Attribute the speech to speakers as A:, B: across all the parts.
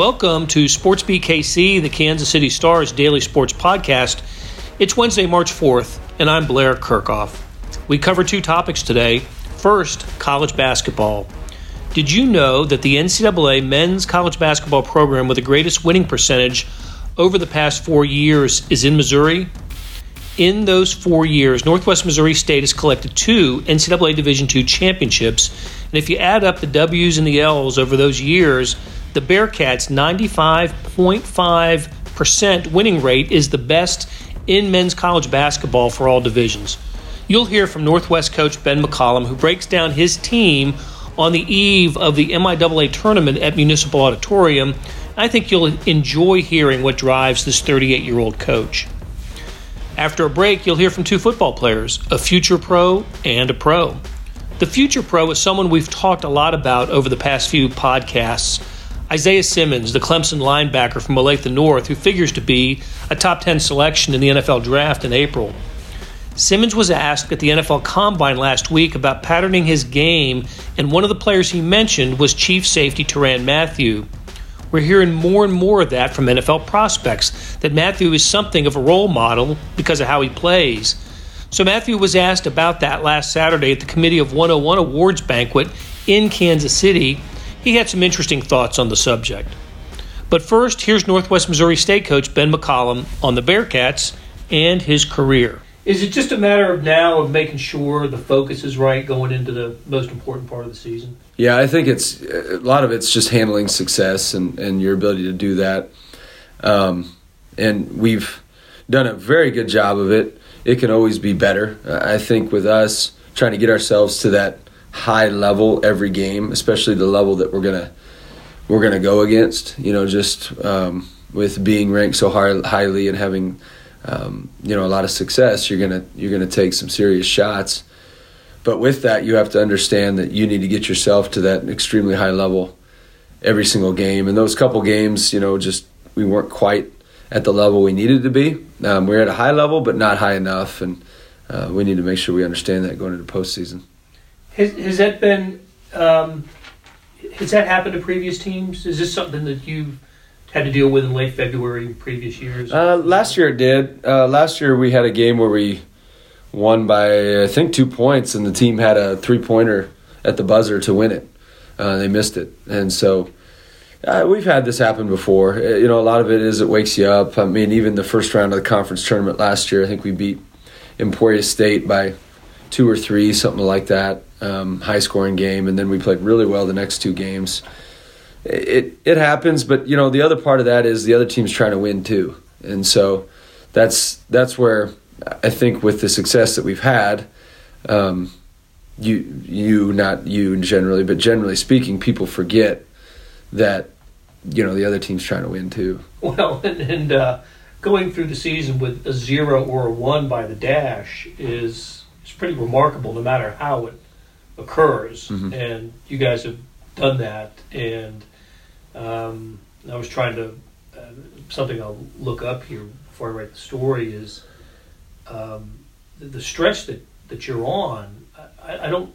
A: Welcome to SportsBeat KC, the Kansas City Stars daily sports podcast. It's Wednesday, March 4th, and I'm Blair Kerkhoff. We cover two topics today. First, college basketball. Did you know that the NCAA men's college basketball program with the greatest winning percentage over the past four years is in Missouri? In those four years, Northwest Missouri State has collected two NCAA Division II championships, and if you add up the W's and the L's over those years, the Bearcats' 95.5% winning rate is the best in men's college basketball for all divisions. You'll hear from Northwest coach Ben McCollum, who breaks down his team on the eve of the MIAA tournament at Municipal Auditorium. I think you'll enjoy hearing what drives this 38 year old coach. After a break, you'll hear from two football players, a future pro and a pro. The future pro is someone we've talked a lot about over the past few podcasts. Isaiah Simmons, the Clemson linebacker from Olathe North, who figures to be a top 10 selection in the NFL draft in April. Simmons was asked at the NFL Combine last week about patterning his game, and one of the players he mentioned was Chief Safety Tyrann Mathieu. We're hearing more and more of that from NFL prospects that Mathieu is something of a role model because of how he plays. So Mathieu was asked about that last Saturday at the Committee of 101 Awards banquet in Kansas City he had some interesting thoughts on the subject. But first, here's Northwest Missouri State coach Ben McCollum on the Bearcats and his career. Is it just a matter of now of making sure the focus is right going into the most important part of the season?
B: Yeah, I think it's a lot of it's just handling success and, and your ability to do that. Um, and we've done a very good job of it. It can always be better. I think with us trying to get ourselves to that high level every game, especially the level that we're gonna we're gonna go against. You know, just um, with being ranked so high, highly and having um, you know a lot of success, you're gonna you're gonna take some serious shots. But with that, you have to understand that you need to get yourself to that extremely high level every single game. And those couple games, you know, just we weren't quite at the level we needed to be. Um, we we're at a high level, but not high enough, and uh, we need to make sure we understand that going into postseason.
A: Has, has that been, um, has that happened to previous teams? Is this something that you've had to deal with in late February in previous years?
B: Uh, last year it did. Uh, last year we had a game where we won by, I think, two points, and the team had a three pointer at the buzzer to win it. Uh, they missed it. And so. Uh, we've had this happen before. Uh, you know, a lot of it is it wakes you up. I mean, even the first round of the conference tournament last year, I think we beat Emporia State by two or three, something like that um, high scoring game, and then we played really well the next two games. It it happens, but you know the other part of that is the other team's trying to win too, and so that's that's where I think with the success that we've had, um, you you not you generally, but generally speaking, people forget that you know the other team's trying to win too.
A: Well, and, and uh, going through the season with a zero or a one by the dash is is pretty remarkable, no matter how it occurs, mm-hmm. and you guys have done that. And um, I was trying to uh, something I'll look up here before I write the story is um, the, the, stretch that that you're on. I, I, don't,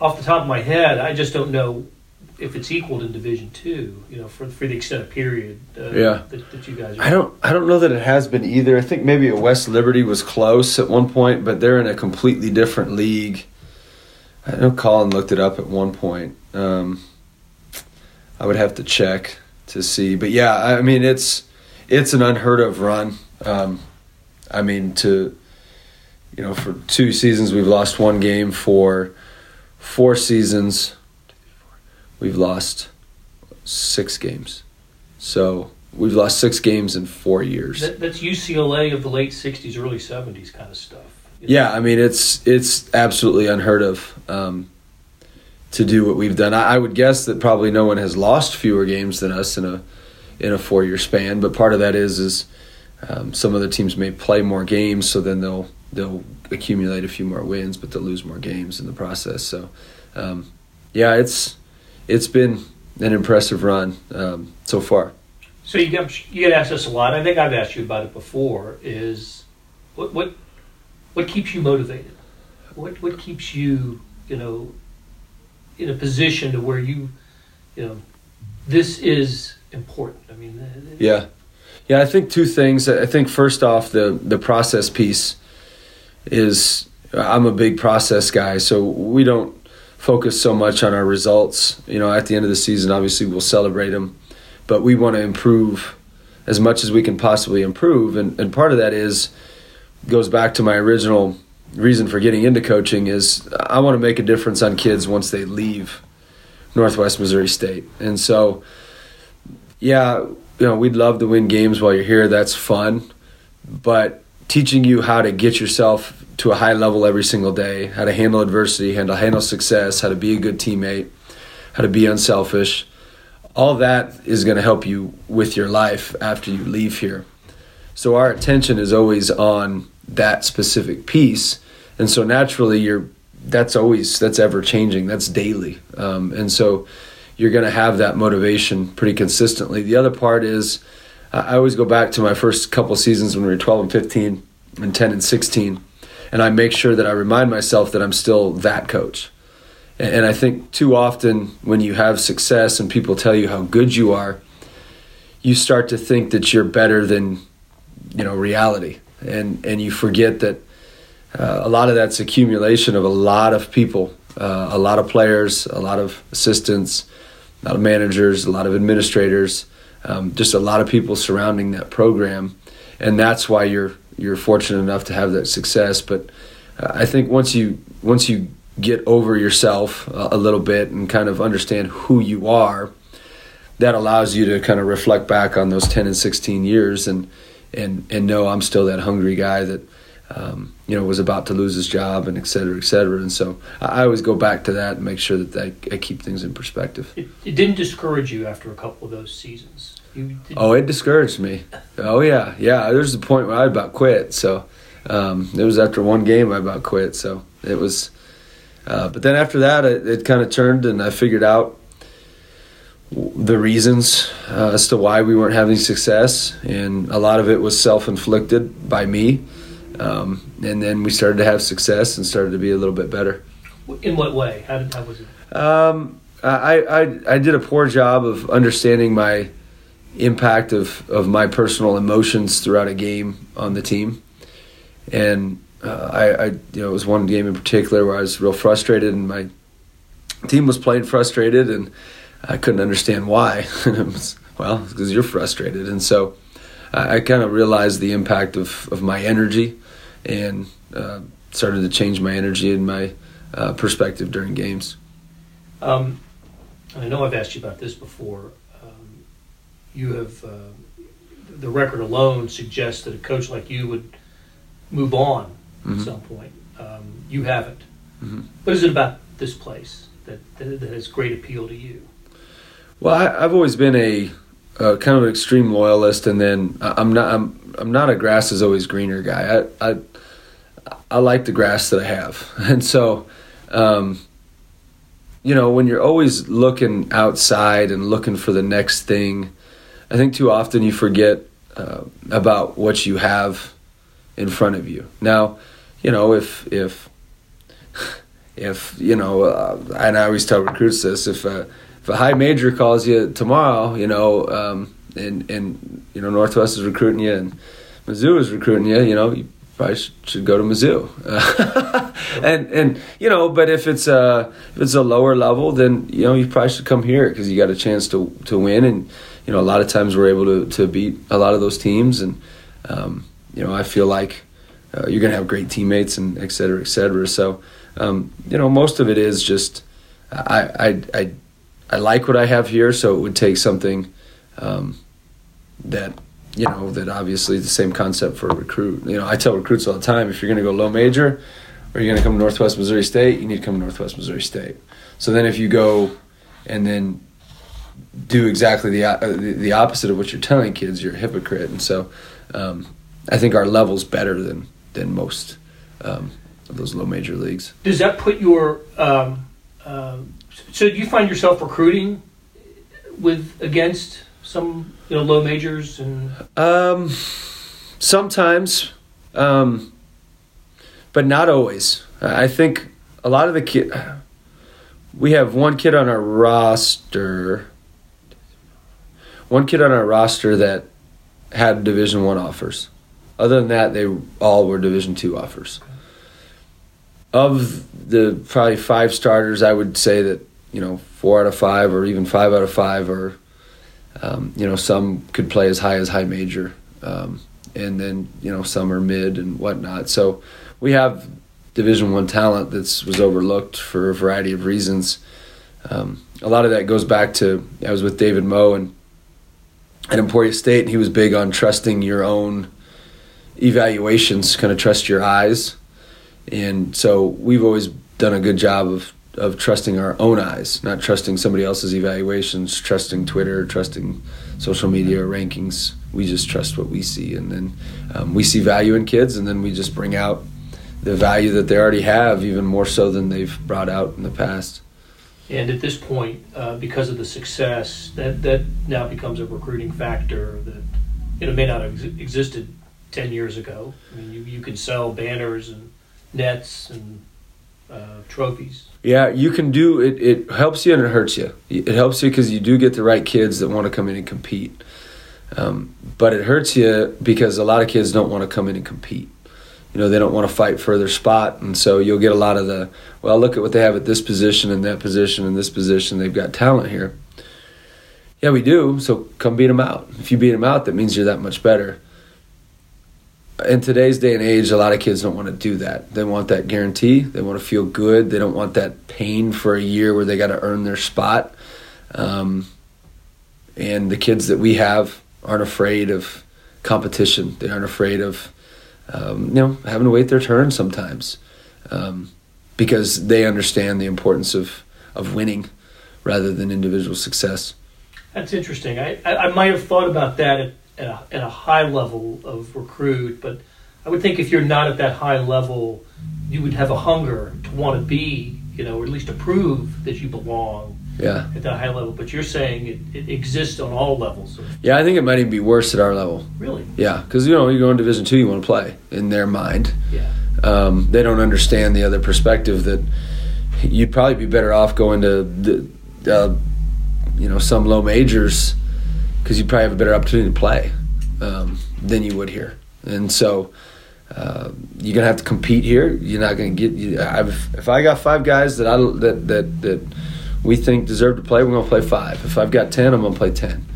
A: off the top of my head, I just don't know if it's equaled in Division Two. You know, for for the extended period. Uh,
B: yeah.
A: That, that you guys.
B: I don't. I don't know that it has been either. I think maybe at West Liberty was close at one point, but they're in a completely different league. I know Colin looked it up at one point. Um, I would have to check to see, but yeah, I mean it's it's an unheard of run. Um, I mean to you know for two seasons we've lost one game. For four seasons, we've lost six games. So we've lost six games in four years.
A: That, that's UCLA of the late '60s, early '70s kind of stuff.
B: Yeah, I mean it's it's absolutely unheard of um, to do what we've done. I, I, would guess that probably no one has lost fewer games than us in a in a four year span. But part of that is is um, some other teams may play more games, so then they'll they'll accumulate a few more wins, but they'll lose more games in the process. So um, yeah, it's it's been an impressive run um, so far.
A: So you get you get asked this a lot. I think I've asked you about it before. Is what what what keeps you motivated? What what keeps you, you know, in a position to where you, you know, this is important. I mean, uh, uh,
B: yeah, yeah. I think two things. I think first off, the the process piece is I'm a big process guy, so we don't focus so much on our results. You know, at the end of the season, obviously we'll celebrate them, but we want to improve as much as we can possibly improve, and and part of that is goes back to my original reason for getting into coaching is I want to make a difference on kids once they leave Northwest Missouri State. And so, yeah, you know, we'd love to win games while you're here. That's fun. But teaching you how to get yourself to a high level every single day, how to handle adversity, how to handle success, how to be a good teammate, how to be unselfish, all that is going to help you with your life after you leave here. So our attention is always on that specific piece. And so naturally you're that's always that's ever changing. That's daily. Um, and so you're going to have that motivation pretty consistently. The other part is i always go back to my first couple seasons when we were 12 and 15 and 10 and 16 and i make sure that i remind myself that i'm still that coach. And i think too often when you have success and people tell you how good you are you start to think that you're better than you know reality and and you forget that uh, a lot of that's accumulation of a lot of people, uh, a lot of players, a lot of assistants, a lot of managers, a lot of administrators, um, just a lot of people surrounding that program, and that's why you're you're fortunate enough to have that success. But uh, I think once you once you get over yourself a, a little bit and kind of understand who you are, that allows you to kind of reflect back on those ten and sixteen years and and and know I'm still that hungry guy that um, you know, was about to lose his job and et cetera, et cetera. And so I always go back to that and make sure that I, I keep things in perspective.
A: It, it, didn't discourage you after a couple of those seasons.
B: oh, it discouraged me. Oh yeah, yeah. There's the point where I about quit. So um, it was after one game I about quit. So it was. Uh, but then after that, it, it kind of turned, and I figured out the reasons uh, as to why we weren't having success, and a lot of it was self-inflicted by me. Um, and then we started to have success and started to be a little bit better.
A: In what way? How, did, how was it?
B: Um, I, I, I did a poor job of understanding my impact of, of my personal emotions throughout a game on the team. And uh, I, I, you know, it was one game in particular where I was real frustrated and my team was playing frustrated and I couldn't understand why. well, because you're frustrated. And so I, I kind of realized the impact of, of my energy and uh, started to change my energy and my uh, perspective during games.
A: Um, I know I've asked you about this before. Um, you have uh, the record alone suggests that a coach like you would move on mm-hmm. at some point. Um, you haven't. Mm-hmm. What is it about this place that, that, that has great appeal to you?
B: Well, I, have always been a, kind of extreme loyalist, and then I'm not. I'm I'm not a grass is always greener guy. I, I I like the grass that I have, and so, um, you know, when you're always looking outside and looking for the next thing, I think too often you forget uh, about what you have in front of you. Now, you know, if if if you know, uh, and I always tell recruits this: if a if a high major calls you tomorrow, you know, um, and and you know Northwest is recruiting you and Mizzou is recruiting you, you know, you probably should go to Mizzou. and and you know, but if it's a if it's a lower level, then you know you probably should come here because you got a chance to to win. And you know, a lot of times we're able to to beat a lot of those teams. And um, you know, I feel like uh, you're gonna have great teammates and et cetera, et cetera. So um, you know, most of it is just I I I, I like what I have here, so it would take something um, that you know that obviously the same concept for a recruit. You know, I tell recruits all the time if you're going to go low major or you're going to come to Northwest Missouri State, you need to come to Northwest Missouri State. So then if you go and then do exactly the uh, the opposite of what you're telling kids, you're a hypocrite. And so um, I think our level's better than than most um, of those low major leagues.
A: Does that put your um, uh, so do you find yourself recruiting with against some you know low majors and
B: um, sometimes um, but not always i think a lot of the kid we have one kid on our roster one kid on our roster that had Division One offers. Other than that, they all were Division Two offers. Of the probably five starters, I would say that you know four out of five, or even five out of five, or um, you know some could play as high as high major, um, and then you know some are mid and whatnot. So we have Division One talent that was overlooked for a variety of reasons. Um, a lot of that goes back to I was with David Moe and at Emporia State, and he was big on trusting your own evaluations, kind of trust your eyes. And so we've always done a good job of of trusting our own eyes, not trusting somebody else's evaluations, trusting Twitter, trusting social media rankings. We just trust what we see, and then um, we see value in kids, and then we just bring out the value that they already have, even more so than they've brought out in the past.
A: And at this point, uh, because of the success, that that now becomes a recruiting factor that you know may not have ex- existed ten years ago. I mean, you, you can sell banners and nets and uh, trophies.
B: Yeah, you can do it. It helps you and it hurts you. It helps you because you do get the right kids that want to come in and compete. Um, but it hurts you because a lot of kids don't want to come in and compete you know they don't want to fight for their spot and so you'll get a lot of the well look at what they have at this position and that position and this position they've got talent here yeah we do so come beat them out if you beat them out that means you're that much better in today's day and age a lot of kids don't want to do that. They want that guarantee. They want to feel good. They don't want that pain for a year where they got to earn their spot. Um, and the kids that we have aren't afraid of competition. They aren't afraid of um, you know, having to wait their turn sometimes um, because they understand the importance of, of winning rather than individual success.
A: That's interesting. I, I, I might have thought about that at, at, a, at a high level of recruit, but I would think if you're not at that high level, you would have a hunger to want to be, you know, or at least to prove that you belong
B: yeah.
A: at that high level. But you're saying it, it exists on all levels.
B: Yeah, I think it might even be worse at our level.
A: Really?
B: Yeah, because you know you go in Division Two, you want to play in their mind.
A: Yeah.
B: Um, they don't understand the other perspective that you'd probably be better off going to the, uh, you know, some low majors because you probably have a better opportunity to play um, than you would here. And so. Uh, you're gonna have to compete here. You're not gonna get. You, if I got five guys that I that that that we think deserve to play, we're to play five. If I've got 10, I'm to play 10.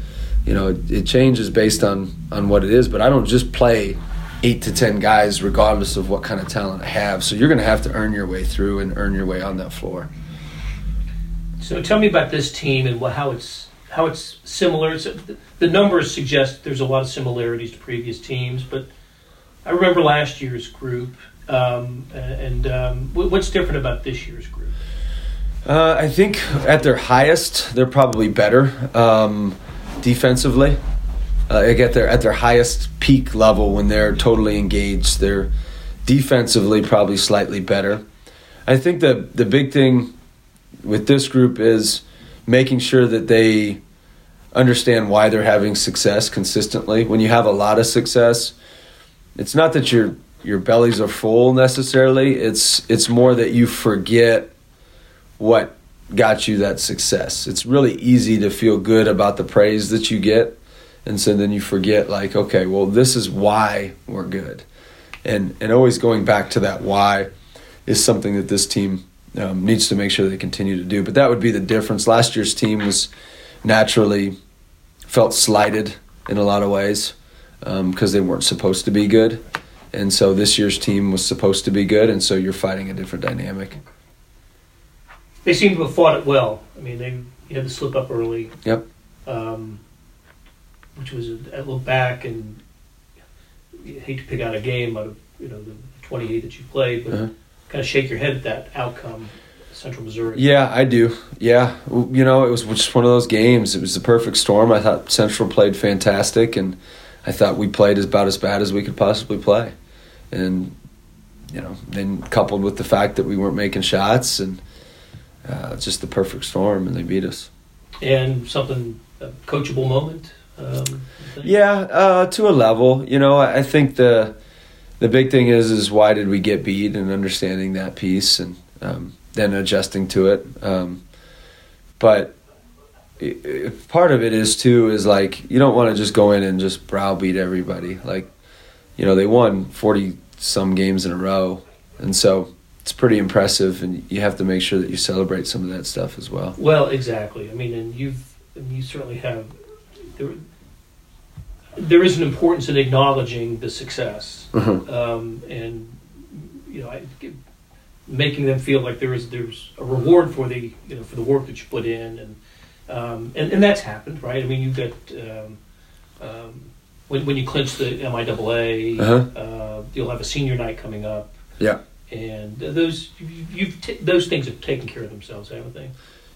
B: You know, it, it, changes based on, on what it is, but I don't just play eight to 10 guys regardless of what kind of talent I have. So you're to have to earn your way through and earn your way on that floor.
A: So tell me about this team and how it's how it's similar. It's, the numbers suggest there's a lot of similarities to previous teams, but I remember last year's group. Um, and um, what's different about this year's group?
B: Uh, I think at their highest, they're probably better um, defensively. Uh, at their at their highest peak level when they're totally engaged, they're defensively probably slightly better. I think the the big thing with this group is making sure that they understand why they're having success consistently. When you have a lot of success, it's not that your your bellies are full necessarily. It's it's more that you forget what got you that success. It's really easy to feel good about the praise that you get. And so then you forget, like, okay, well, this is why we're good. And, and always going back to that why is something that this team um, needs to make sure they continue to do. But that would be the difference. Last year's team was naturally felt slighted in a lot of ways because um, they weren't supposed to be good. And so this year's team was supposed to be good. And so you're fighting a different dynamic
A: they seem to have fought it well. I mean, they you had to slip up early.
B: Yep.
A: Um, which was a, a little back, and you hate to pick out a game out of you know the 28 that you played, but uh-huh. kind of shake your head at that outcome. Central Missouri.
B: Yeah, I do. Yeah, you know, it was just one of those games. It was the perfect storm. I thought Central played fantastic, and I thought we played about as bad as we could possibly play. And you know, then coupled with the fact that we weren't making shots and uh, just the perfect storm, and they beat us.
A: And something a coachable moment. Um,
B: yeah, uh, to a level. You know, I think the the big thing is is why did we get beat, and understanding that piece, and um, then adjusting to it. Um, but part of it is too is like you don't want to just go in and just browbeat everybody. Like, you know, they won forty some games in a row, and so it's pretty impressive. And you have to make sure that you celebrate some of that stuff as well.
A: Well, exactly. I mean, and you've you certainly have. There, there is an importance in acknowledging the success,
B: Mhm.
A: um, and you know, I, making them feel like there is there's a reward for the you know for the work that you put in, and um, and, and that's happened, right? I mean, you got um, um, when when you clinch the MIAA,
B: Uh-huh.
A: uh, you'll have a senior night coming up,
B: Yeah.
A: and those you- you've t- those things have taken care of themselves, haven't they?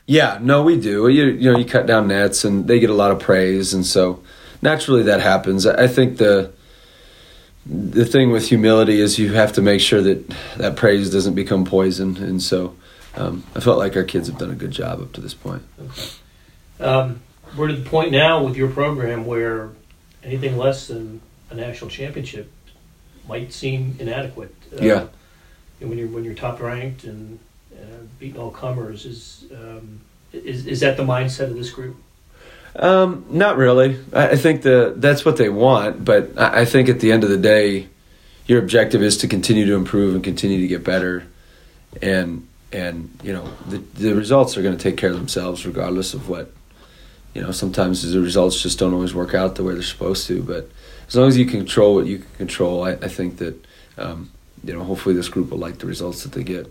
B: Yeah, no, we do. You you know, you cut down nets, and they get a lot of praise, and so naturally that happens. I think the the thing with humility is you have to make sure that that praise doesn't become poison, and so um, I felt like our kids have done a good job up to this point.
A: Um, we're to the point now with your program where anything less than a national championship might seem inadequate. Uh,
B: Yeah.
A: and when you're when you're top ranked and uh, beating all comers, is um, is is that the mindset of this group?
B: Um, not really. I, think the that's what they want, but I, I think at the end of the day, your objective is to continue to improve and continue to get better, and and you know the the results are going to take care of themselves regardless of what. You know, sometimes the results just don't always work out the way they're supposed to, but as long as you control what you can control, I, I think that um, you know hopefully this group will like the results that they get.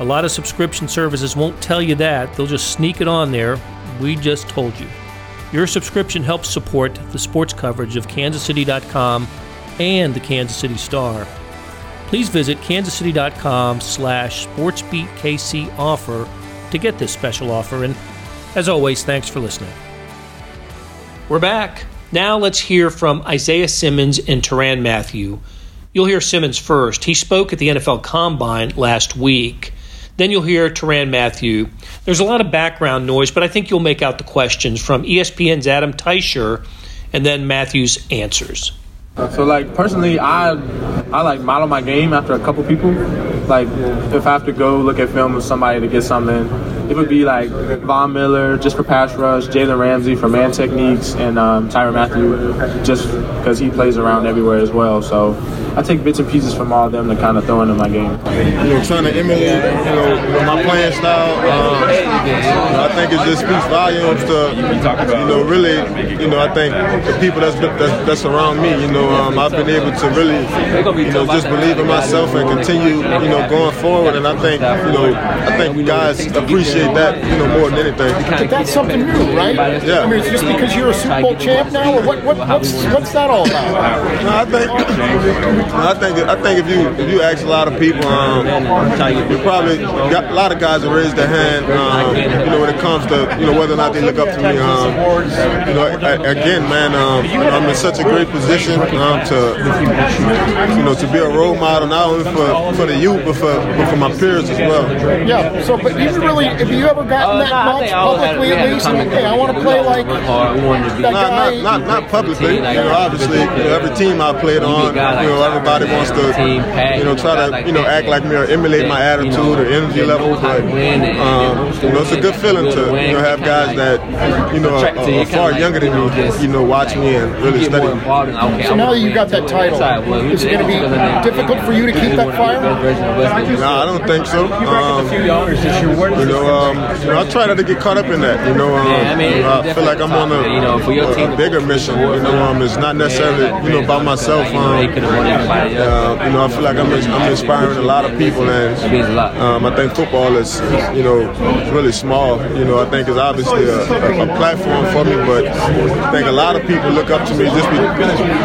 A: A lot of subscription services won't tell you that. They'll just sneak it on there. We just told you. Your subscription helps support the sports coverage of kansascity.com and the Kansas City Star. Please visit kansascity.com slash sportsbeatkc offer to get this special offer. And as always, thanks for listening. We're back. Now let's hear from Isaiah Simmons and Tyrann Mathieu. You'll hear Simmons first. He spoke at the NFL Combine last week. Then you'll hear Tyrann Mathieu. There's a lot of background noise, but I think you'll make out the questions from ESPN's Adam Teicher and then Mathieu's answers.
C: So like personally, I I like model my game after a couple people. Like if I have to go look at film with somebody to get something, it would be like Von Miller just for pass rush, Jalen Ramsey for man techniques, and um, Tyrann Mathieu just because he plays around everywhere as well. So I take bits and pieces from all of them to kind of throw into my game.
D: you know, trying to emulate, you know, my playing style. Um, I think it just speaks volumes to, you know, really, you know, I think the people that's that's, that's around me, you know, um, I've been able to really, you know, just believe in myself and continue, you know, going forward. And I think, you know, I think guys appreciate that, you know, more than anything.
E: But that's something new, right?
D: Yeah.
E: I mean, it's just because you're a Super Bowl champ now, or what, what, what's, what's that all about?
D: No, I think I think I think if you if you ask a lot of people, um, you probably got a lot of guys that raise their hand. Um, you know, when it comes to you know whether or not they look up to me. Um, you know, again, man, um, I'm in such a great position um, to you know to be a role model not only for, for the youth but for but for my peers as well.
E: Yeah. So, but you really, have you ever gotten that much publicly at least? Hey, I want to play like that
D: Not,
E: guy.
D: not, not, not publicly. You know, obviously, you know, every team I played on, you know, everybody wants to, you know, try to, you know, act like me or emulate my attitude or energy level. But, um, you know, it's a good feeling to, you know, have guys that, you know, are, are far younger than me, you know, watch me and really study me.
E: So now that you got that title, is it going to be difficult for you to keep that fire?
D: No, I don't think so. Um, you know, um, you know, I try not to get caught up in that. You know, um, you know, I feel like I'm on a, a, a bigger mission. You know, um, it's not necessarily you know about myself. Um, Uh, you know, I feel like I'm, I'm inspiring a lot of people, and um, I think football is, you know, really small. You know, I think it's obviously a, a, platform for me, but I think a lot of people look up to me just be,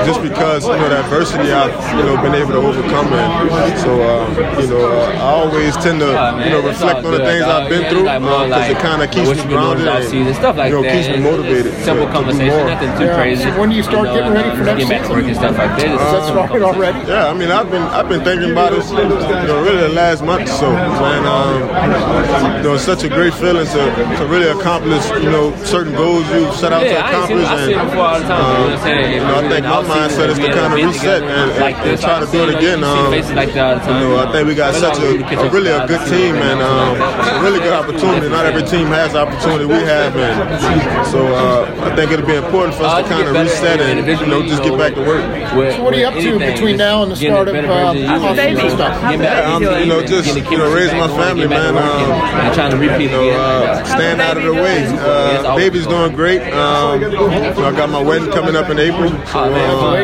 D: just because you know the adversity I've you know been able to overcome, and so um, you know uh, I always tend to you know reflect on the things I've been through because uh, it kind of keeps me grounded and
F: stuff like
D: you know keeps me motivated.
F: Simple conversation, nothing too crazy.
E: When do you start getting ready for next
F: season? Work and stuff like that. Is
E: that started already?
D: Yeah, I mean I've been I've been thinking about it you know really the last month or so, man. Um, you know, it's such a great feeling to, to really accomplish you know certain goals you set out
F: yeah,
D: to accomplish.
F: I see, I see
D: and,
F: before all the time. Um, you know I'm saying?
D: You know, I think my mindset is to kind of reset and, and, and try to do it again. Um, you know, I think we got such a, a really a good team and um, a really good opportunity. Not every team has the opportunity we have, and so uh, I think it'll be important for us to kind of reset and you know just get back to work.
E: So what are you up to between now and the start of uh, off-season stuff?
D: Yeah, um, you know, just you know, raise my family, man. Um,
F: trying to repeat
D: you know, uh, stand out of the way. Uh, baby's doing great. Um, I got my wedding coming up in April. So, um,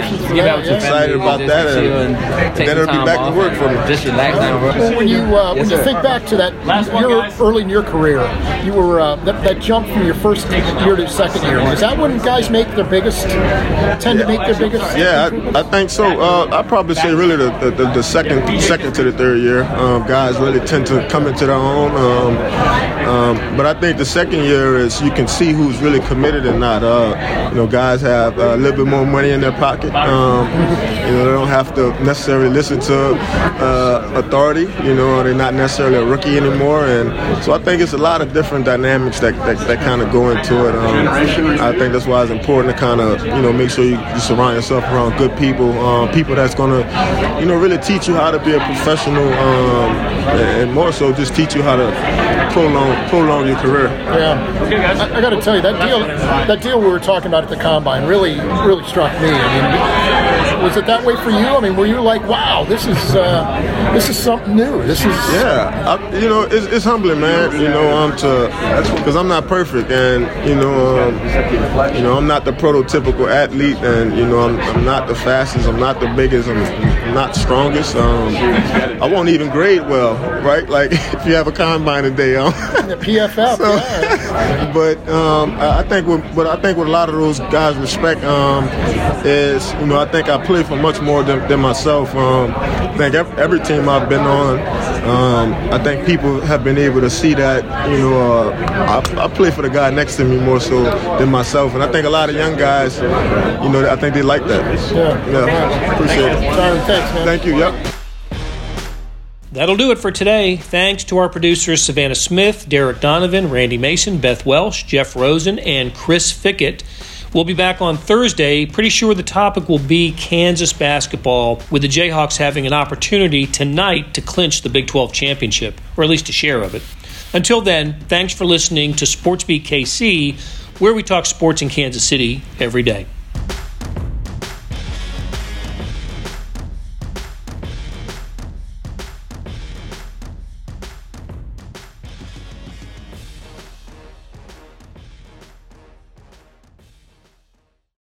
D: excited about that, and, and then it'll be back to work for me.
F: Just relax
E: now. When you uh, when you think back to that year, early in your career, you were uh, that, that jump from your first year to second year. Is that when guys make their biggest tend to make their biggest?
D: Yeah, I, I think so. Uh, I'd probably say really the, the, the, second second to the third year, um, guys really tend to come into their own. Um, um, but I think the second year is you can see who's really committed and not. Uh, you know, guys have a little bit more money in their pocket. Um, you know, they don't have to necessarily listen to uh, authority. You know, they're not necessarily a rookie anymore, and so I think it's a lot of different dynamics that that, that kind of go into it. Um, I think that's why it's important to kind of you know make sure you, you surround yourself around good people, um, people that's gonna you know really teach you how to be a professional, um, and more so just teach you how to prolong prolong your career.
E: Yeah, okay, guys. I, I got to tell you that deal that deal we were talking about at the combine really really struck me. I mean, was it that way for you? I mean, were you like, wow, this is uh, this is something new? This is
D: yeah. I, you know, it's, it's humbling, man. You know, um, to because I'm not perfect, and you know, um, you know, I'm not the prototypical athlete, and you know, I'm, I'm not the fastest, I'm not the biggest, I'm, I'm not strongest. Um, I won't even grade well, right? Like if you have a combine today, um,
E: the PFF. So, yeah.
D: But um, I think what, what I think what a lot of those guys respect um, is, you know, I think I play for much more than, than myself. Um, I think every team I've been on, um, I think people have been able to see that, you know, uh, I, I, play for the guy next to me more so than myself. And I think a lot of young guys, you know, I think they like that.
E: Yeah.
D: yeah. Appreciate it.
E: Sorry, thanks, man.
D: Thank you. Yep.
A: That'll do it for today. Thanks to our producers Savannah Smith, Derek Donovan, Randy Mason, Beth Welsh, Jeff Rosen, and Chris Fickett. We'll be back on Thursday. Pretty sure the topic will be Kansas basketball, with the Jayhawks having an opportunity tonight to clinch the Big 12 championship, or at least a share of it. Until then, thanks for listening to SportsBeat KC, where we talk sports in Kansas City every day.